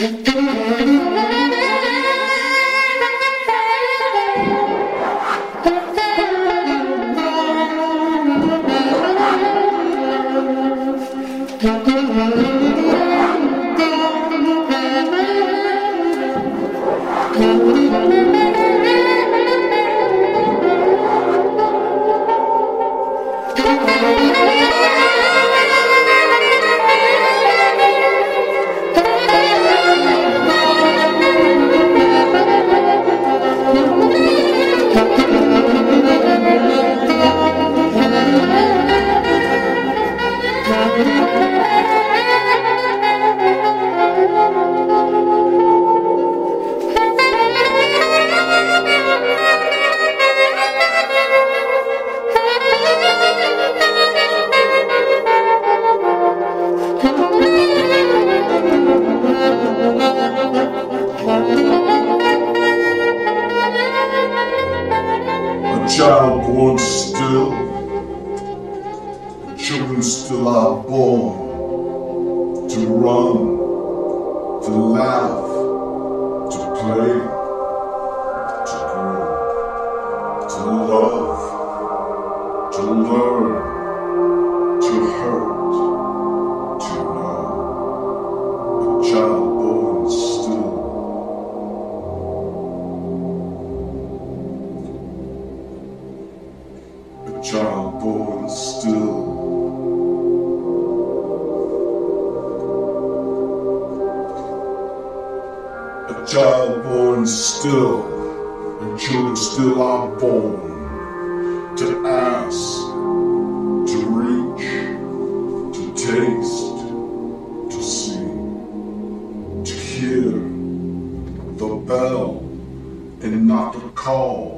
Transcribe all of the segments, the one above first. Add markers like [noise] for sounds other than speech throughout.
A child born still, children still are born to run, to laugh, to play, to grow, to love, to learn, child born still, and children still are born to ask, to reach, to taste, to see, to hear the bell and not the call,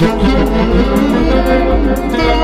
Thank [laughs] you.